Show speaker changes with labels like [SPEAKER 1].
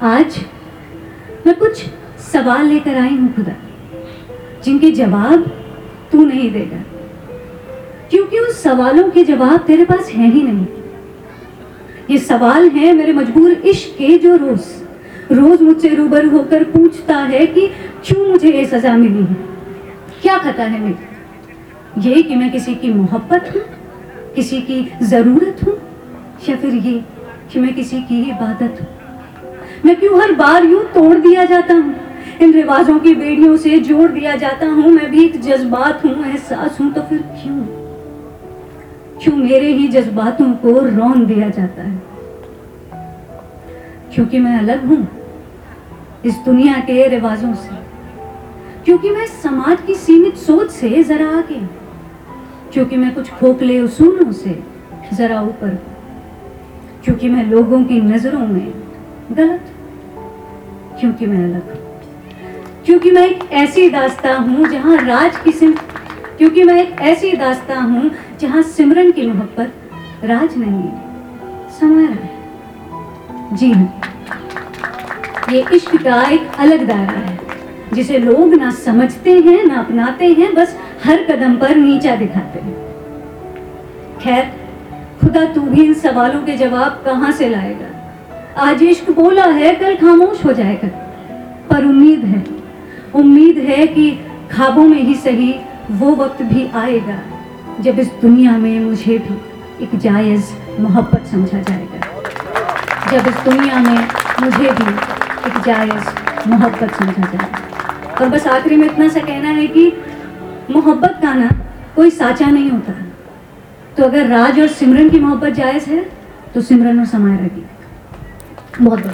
[SPEAKER 1] आज मैं कुछ सवाल लेकर आई हूँ खुदा। जिनके जवाब तू नहीं देगा। क्योंकि उस सवालों के जवाब तेरे पास है ही नहीं। ये सवाल है मेरे मजबूर इश्क के जो रोज रोज मुझसे रूबरू होकर पूछता है कि क्यों मुझे ये सजा मिली है? क्या खता है मेरी? ये कि मैं किसी की मोहब्बत हूँ, किसी की ज़रूरत हूँ, या फिर ये कि मैं किसी की इबादत हूँ? मैं क्यों हर बार यूँ तोड़ दिया जाता हूँ? इन रिवाजों की बेड़ियों से जोड़ दिया जाता हूँ। मैं भी एक जज्बात हूँ, एहसास हूँ तो फिर क्यों? क्यों मेरे ही जज्बातों को रौन दिया जाता है? क्योंकि मैं अलग हूँ इस दुनिया के रिवाजों से। क्योंकि मैं समाज की सीमित सोच से जरा आगे। क्योंकि मैं कुछ खोखले उसूलों से जरा ऊपर क्योंकि मैं लोगों की नज़रों में गलत? क्योंकि मैं अलग हूँ। क्योंकि मैं एक ऐसी दास्ता हूँ जहाँ राज की सिम क्योंकि मैं एक ऐसी दास्ता हूँ जहाँ सिमरन की मोहब्बत राज नहीं समारा है। जी हाँ। ये इश्क का एक अलग दायरा है, जिसे लोग ना समझते हैं, ना अपनाते हैं, बस हर कदम पर नीचा दिखाते हैं। खैर, खुदा तू भी इन सवालों के जवाब कहाँ से लाएगा? आज इश्क बोला है, कल खामोश हो जाएगा। पर उम्मीद है उम्मीद है कि खाबों में ही सही वो वक्त भी आएगा, जब इस दुनिया में मुझे भी एक जायज़ मोहब्बत समझा जाएगा। जब इस दुनिया में मुझे भी एक जायज़ मोहब्बत समझा जाएगा। और बस आखिरी में इतना सा कहना है कि मोहब्बत का ना कोई साचा नहीं होता। तो अगर राज और सिमरन की मोहब्बत जायज़ है तो सिमरन और समायरा की। Модно.